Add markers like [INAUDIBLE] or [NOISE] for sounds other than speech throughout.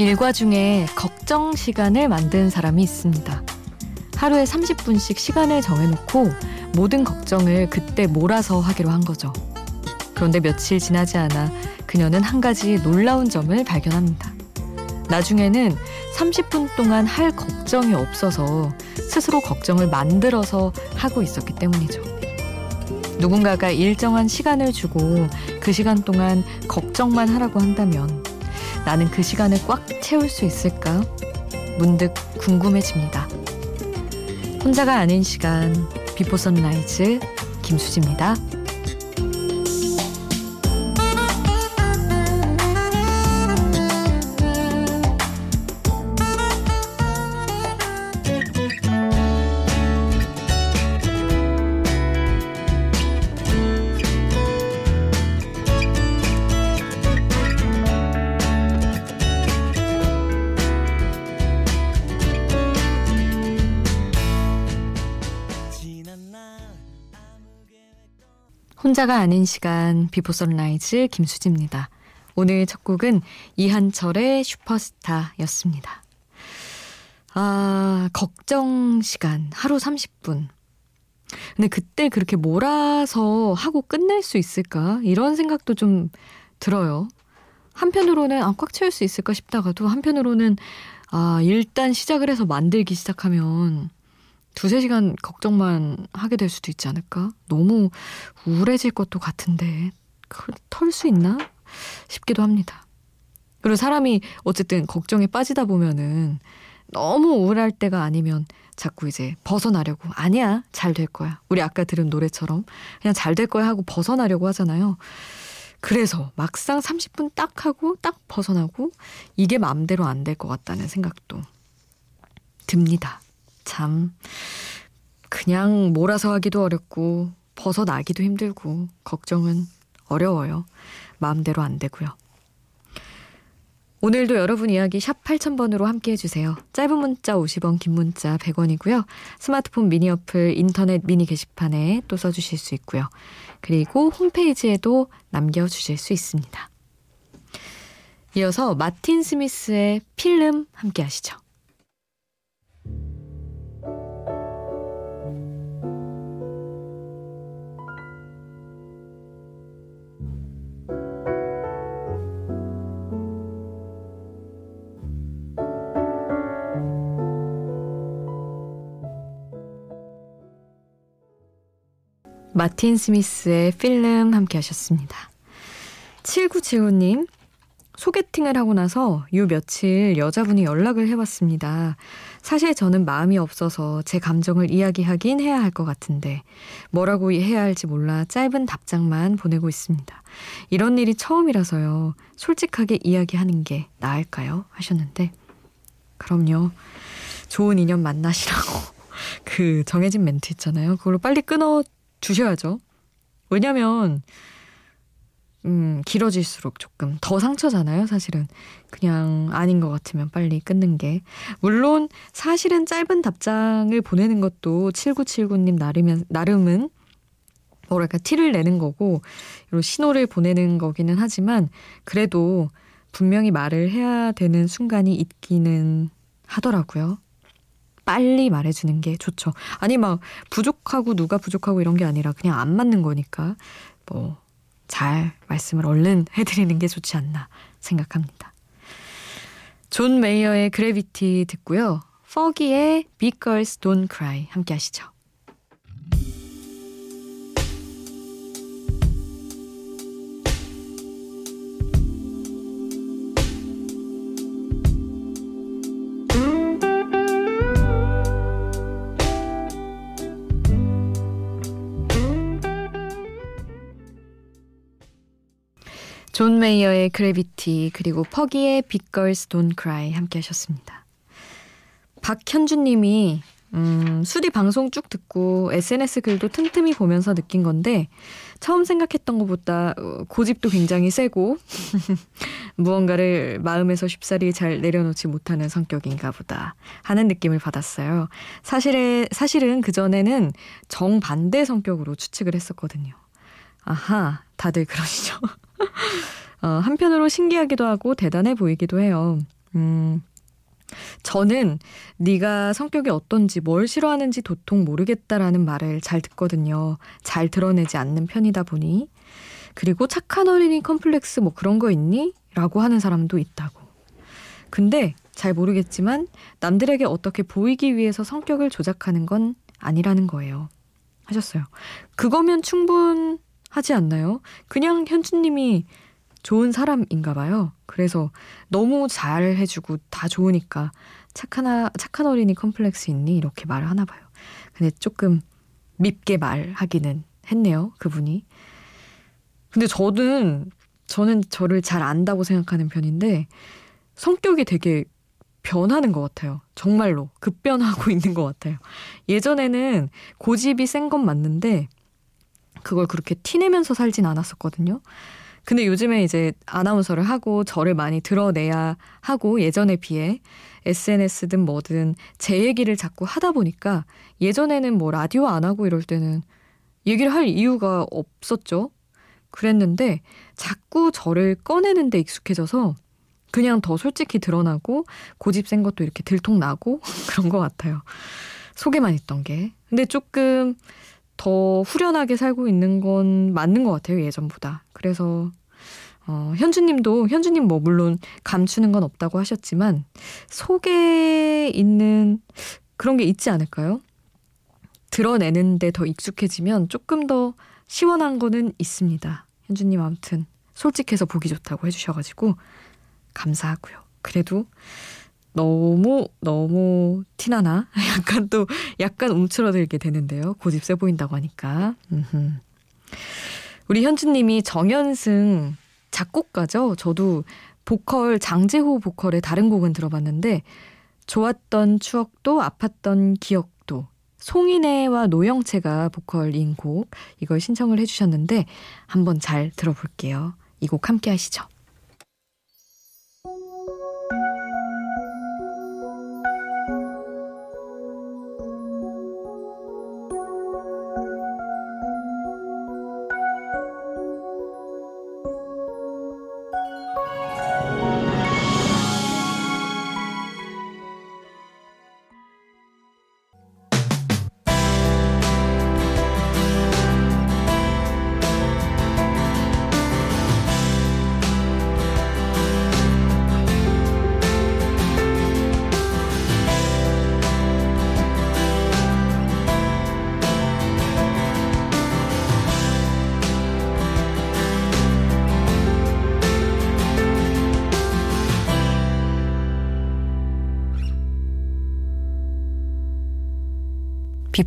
일과 중에 걱정 시간을 만든 사람이 있습니다. 하루에 30분씩 시간을 정해놓고 모든 걱정을 그때 몰아서 하기로 한 거죠. 그런데 며칠 지나지 않아 그녀는 한 가지 놀라운 점을 발견합니다. 나중에는 30분 동안 할 걱정이 없어서 스스로 걱정을 만들어서 하고 있었기 때문이죠. 누군가가 일정한 시간을 주고 그 시간 동안 걱정만 하라고 한다면 나는 그 시간을 꽉 채울 수 있을까? 문득 궁금해집니다. 혼자가 아닌 시간, Before Sunrise 김수지입니다. 혼자가 아닌 시간 Before Sunrise 김수지입니다. 오늘 첫 곡은 이한철의 슈퍼스타였습니다. 아, 걱정 시간 하루 30분. 근데 그때 그렇게 몰아서 하고 끝낼 수 있을까? 이런 생각도 좀 들어요. 한편으로는 아, 꽉 채울 수 있을까 싶다가도 한편으로는 아, 일단 시작을 해서 만들기 시작하면 두세 시간 걱정만 하게 될 수도 있지 않을까? 너무 우울해질 것도 같은데 털 수 있나? 싶기도 합니다. 그리고 사람이 어쨌든 걱정에 빠지다 보면은 너무 우울할 때가 아니면 자꾸 이제 벗어나려고 아니야 잘 될 거야 우리 아까 들은 노래처럼 그냥 잘 될 거야 하고 벗어나려고 하잖아요 그래서 막상 30분 딱 하고 딱 벗어나고 이게 마음대로 안 될 것 같다는 생각도 듭니다 참 그냥 몰아서 하기도 어렵고 벗어나기도 힘들고 걱정은 어려워요. 마음대로 안 되고요. 오늘도 여러분 이야기 샵 8000번으로 함께 해주세요. 짧은 문자 50원, 긴 문자 100원이고요. 스마트폰 미니 어플, 인터넷 미니 게시판에 또 써주실 수 있고요. 그리고 홈페이지에도 남겨주실 수 있습니다. 이어서 마틴 스미스의 필름 함께 하시죠. 마틴 스미스의 필름 함께 하셨습니다. 7975님, 소개팅을 하고 나서 요 며칠 여자분이 연락을 해왔습니다. 사실 저는 마음이 없어서 제 감정을 이야기하긴 해야 할 것 같은데 뭐라고 해야 할지 몰라 짧은 답장만 보내고 있습니다. 이런 일이 처음이라서요. 솔직하게 이야기하는 게 나을까요? 하셨는데 그럼요. 좋은 인연 만나시라고 [LAUGHS] 그 정해진 멘트 있잖아요. 그걸로 빨리 끊어 주셔야죠. 왜냐면 음, 길어질수록 조금 더 상처잖아요, 사실은. 그냥 아닌 것 같으면 빨리 끊는 게. 물론, 사실은 짧은 답장을 보내는 것도 7979님 나름은, 나름은, 뭐랄까, 티를 내는 거고, 이런 신호를 보내는 거기는 하지만, 그래도 분명히 말을 해야 되는 순간이 있기는 하더라고요. 빨리 말해주는 게 좋죠. 아니 막 부족하고 누가 부족하고 이런 게 아니라 그냥 안 맞는 거니까 뭐 잘 말씀을 얼른 해드리는 게 좋지 않나 생각합니다. 존 메이어의 Gravity 듣고요. 퍼기의 Big Girls Don't Cry 함께 하시죠. 존 메이어의 Gravity 그리고 퍼기의 Big Girls Don't Cry 함께 하셨습니다. 박현준 님이 음, 수디 방송 쭉 듣고 SNS 글도 틈틈이 보면서 느낀 건데 처음 생각했던 것보다 어, 고집도 굉장히 세고 [LAUGHS] 무언가를 마음에서 쉽사리 잘 내려놓지 못하는 성격인가 보다 하는 느낌을 받았어요. 사실에, 사실은 그전에는 정반대 성격으로 추측을 했었거든요. 아하, 다들 그러시죠? [LAUGHS] 어, 한편으로 신기하기도 하고 대단해 보이기도 해요. 음, 저는 네가 성격이 어떤지 뭘 싫어하는지 도통 모르겠다라는 말을 잘 듣거든요. 잘 드러내지 않는 편이다 보니. 그리고 착한 어린이 컴플렉스 뭐 그런 거 있니? 라고 하는 사람도 있다고. 근데 잘 모르겠지만 남들에게 어떻게 보이기 위해서 성격을 조작하는 건 아니라는 거예요. 하셨어요. 그거면 충분 하지 않나요? 그냥 현주님이 좋은 사람인가 봐요. 그래서 너무 잘 해주고 다 좋으니까 착한, 착한 어린이 컴플렉스 있니? 이렇게 말을 하나 봐요. 근데 조금 밉게 말하기는 했네요. 그분이. 근데 저는, 저는 저를 잘 안다고 생각하는 편인데 성격이 되게 변하는 것 같아요. 정말로 급변하고 [LAUGHS] 있는 것 같아요. 예전에는 고집이 센 건 맞는데 그걸 그렇게 티내면서 살진 않았었거든요. 근데 요즘에 이제 아나운서를 하고 저를 많이 드러내야 하고 예전에 비해 SNS든 뭐든 제 얘기를 자꾸 하다 보니까 예전에는 뭐 라디오 안 하고 이럴 때는 얘기를 할 이유가 없었죠. 그랬는데 자꾸 저를 꺼내는데 익숙해져서 그냥 더 솔직히 드러나고 고집 센 것도 이렇게 들통나고 [LAUGHS] 그런 것 같아요. 속에만 있던 게. 근데 조금 더 후련하게 살고 있는 건 맞는 것 같아요, 예전보다. 그래서, 어, 현주님도, 현주님 뭐, 물론 감추는 건 없다고 하셨지만, 속에 있는 그런 게 있지 않을까요? 드러내는데 더 익숙해지면 조금 더 시원한 거는 있습니다. 현주님 아무튼 솔직해서 보기 좋다고 해주셔가지고, 감사하고요. 그래도 너무 너무 티나나 [LAUGHS] 약간 또 약간 움츠러들게 되는데요. 고집 세 보인다고 하니까. 우리 현주님이 정연승 작곡가죠. 저도 보컬 장재호 보컬의 다른 곡은 들어봤는데 좋았던 추억도 아팠던 기억도 송인혜와 노영채가 보컬인 곡 이걸 신청을 해주셨는데 한번 잘 들어볼게요. 이 곡 함께 하시죠.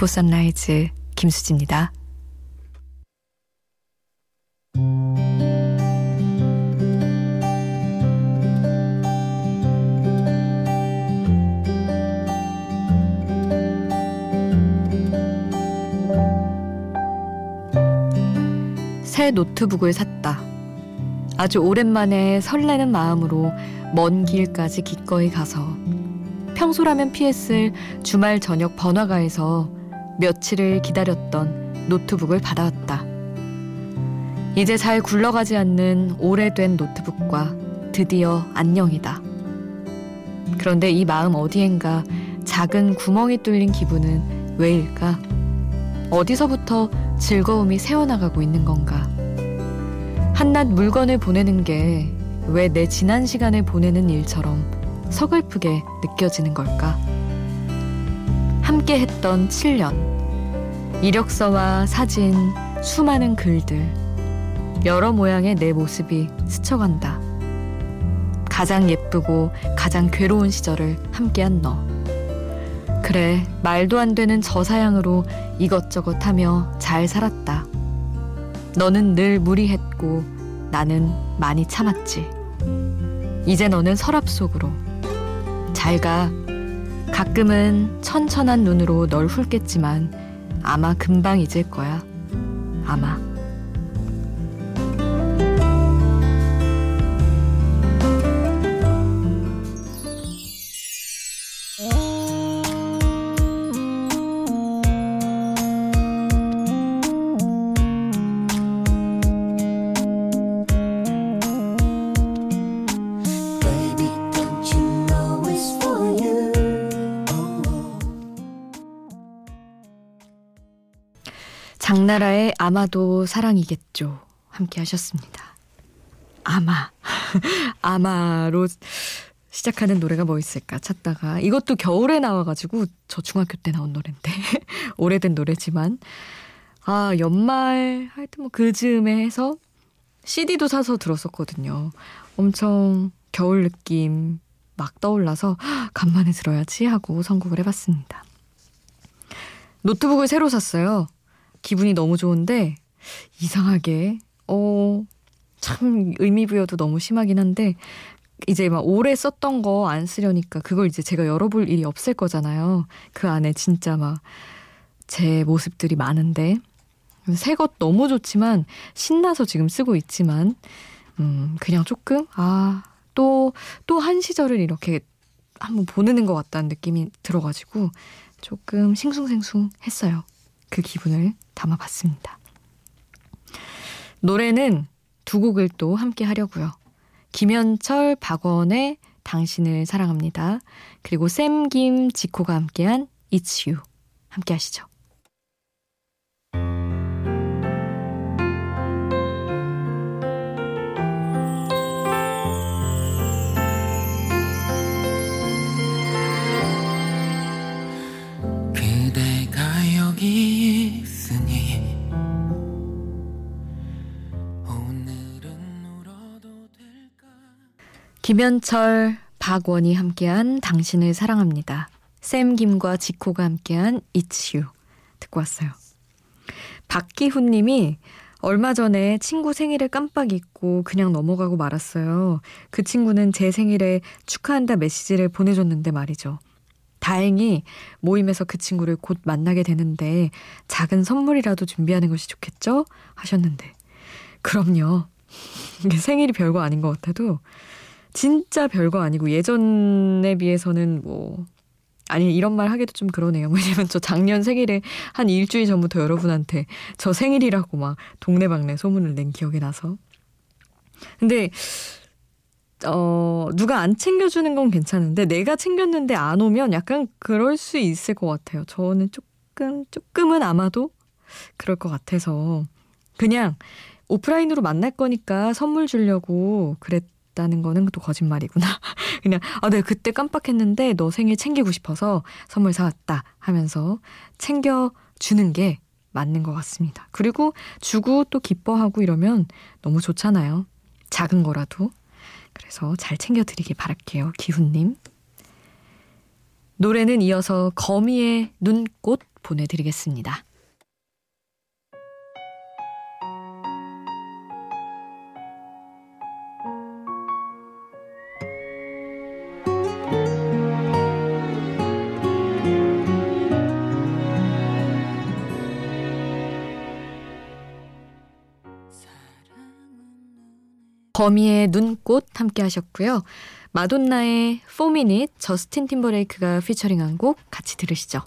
Before Sunrise 김수지입니다. 새 노트북을 샀다. 아주 오랜만에 설레는 마음으로 먼 길까지 기꺼이 가서 평소라면 피했을 주말 저녁 번화가에서 며칠을 기다렸던 노트북을 받아왔다. 이제 잘 굴러가지 않는 오래된 노트북과 드디어 안녕이다. 그런데 이 마음 어디엔가 작은 구멍이 뚫린 기분은 왜일까? 어디서부터 즐거움이 새어나가고 있는 건가? 한낱 물건을 보내는 게 왜 내 지난 시간을 보내는 일처럼 서글프게 느껴지는 걸까? 함께 했던 7년. 이력서와 사진, 수많은 글들, 여러 모양의 내 모습이 스쳐간다. 가장 예쁘고 가장 괴로운 시절을 함께한 너. 그래, 말도 안 되는 저사양으로 이것저것 하며 잘 살았다. 너는 늘 무리했고 나는 많이 참았지. 이제 너는 서랍 속으로. 잘 가. 가끔은 천천한 눈으로 널 훑겠지만 아마 금방 잊을 거야. 아마. 박나라의 아마도 사랑이겠죠. 함께 하셨습니다. 아마. [LAUGHS] 아마로 시작하는 노래가 뭐 있을까 찾다가 이것도 겨울에 나와가지고 저 중학교 때 나온 노래인데 [LAUGHS] 오래된 노래지만 아 연말 하여튼 뭐 그 즈음에 해서 CD도 사서 들었었거든요. 엄청 겨울 느낌 막 떠올라서 간만에 들어야지 하고 선곡을 해봤습니다. 노트북을 새로 샀어요. 기분이 너무 좋은데 이상하게 어. 참 의미부여도 너무 심하긴 한데 이제 막 오래 썼던 거 안 쓰려니까 그걸 이제 제가 열어볼 일이 없을 거잖아요. 그 안에 진짜 막 제 모습들이 많은데 새 것 너무 좋지만 신나서 지금 쓰고 있지만 음 그냥 조금 아 또 또 한 시절을 이렇게 한번 보내는 것 같다는 느낌이 들어가지고 조금 싱숭생숭했어요. 그 기분을 담아봤습니다. 노래는 두 곡을 또 함께 하려고요. 김현철, 박원의 당신을 사랑합니다. 그리고 샘김, 지코가 함께한 It's You 함께 하시죠. 김현철, 박원이 함께한 당신을 사랑합니다. 샘 김과 지코가 함께한 It's You 듣고 왔어요. 박기훈 님이 얼마 전에 친구 생일을 깜빡 잊고 그냥 넘어가고 말았어요. 그 친구는 제 생일에 축하한다 메시지를 보내줬는데 말이죠. 다행히 모임에서 그 친구를 곧 만나게 되는데 작은 선물이라도 준비하는 것이 좋겠죠? 하셨는데. 그럼요. [LAUGHS] 생일이 별거 아닌 것 같아도 진짜 별거 아니고 예전에 비해서는 뭐 아니 이런 말 하기도 좀 그러네요. [LAUGHS] 왜냐면 저 작년 생일에 한 일주일 전부터 여러분한테 저 생일이라고 막 동네방네 소문을 낸 기억이 나서. 근데 어 누가 안 챙겨주는 건 괜찮은데 내가 챙겼는데 안 오면 약간 그럴 수 있을 것 같아요. 저는 조금 조금은 아마도 그럴 것 같아서 그냥 오프라인으로 만날 거니까 선물 주려고 그랬. 있다는 거는 또 거짓말이구나. [LAUGHS] 그냥 아, 네 그때 깜빡했는데 너 생일 챙기고 싶어서 선물 사왔다 하면서 챙겨 주는 게 맞는 것 같습니다. 그리고 주고 또 기뻐하고 이러면 너무 좋잖아요. 작은 거라도. 그래서 잘 챙겨드리길 바랄게요. 기훈님. 노래는 이어서 거미의 눈꽃 보내드리겠습니다. 거미의 눈꽃 함께 하셨고요. 마돈나의 4미닛 저스틴 팀버레이크가 피처링한 곡 같이 들으시죠.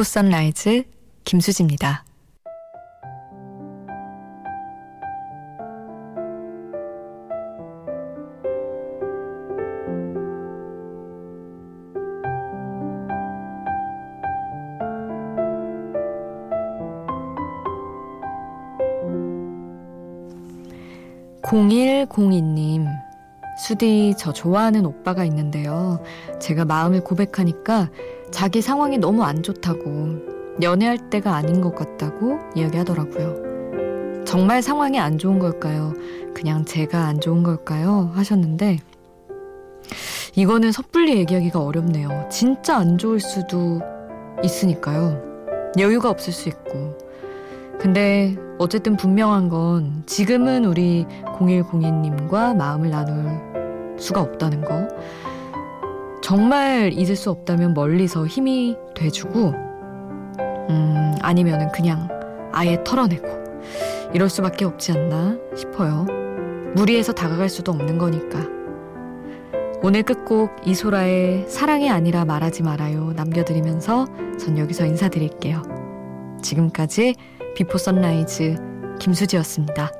비포 선라이즈 김수지입니다. 공일공이님 수디 저 좋아하는 오빠가 있는데요. 제가 마음을 고백하니까 자기 상황이 너무 안 좋다고 연애할 때가 아닌 것 같다고 이야기하더라고요. 정말 상황이 안 좋은 걸까요? 그냥 제가 안 좋은 걸까요? 하셨는데 이거는 섣불리 얘기하기가 어렵네요. 진짜 안 좋을 수도 있으니까요. 여유가 없을 수 있고. 근데 어쨌든 분명한 건 지금은 우리 0102님과 마음을 나눌 수가 없다는 거. 정말 잊을 수 없다면 멀리서 힘이 돼주고, 음, 아니면은 그냥 아예 털어내고, 이럴 수밖에 없지 않나 싶어요. 무리해서 다가갈 수도 없는 거니까. 오늘 끝곡 이소라의 사랑이 아니라 말하지 말아요 남겨드리면서 전 여기서 인사드릴게요. 지금까지 Before Sunrise 김수지였습니다.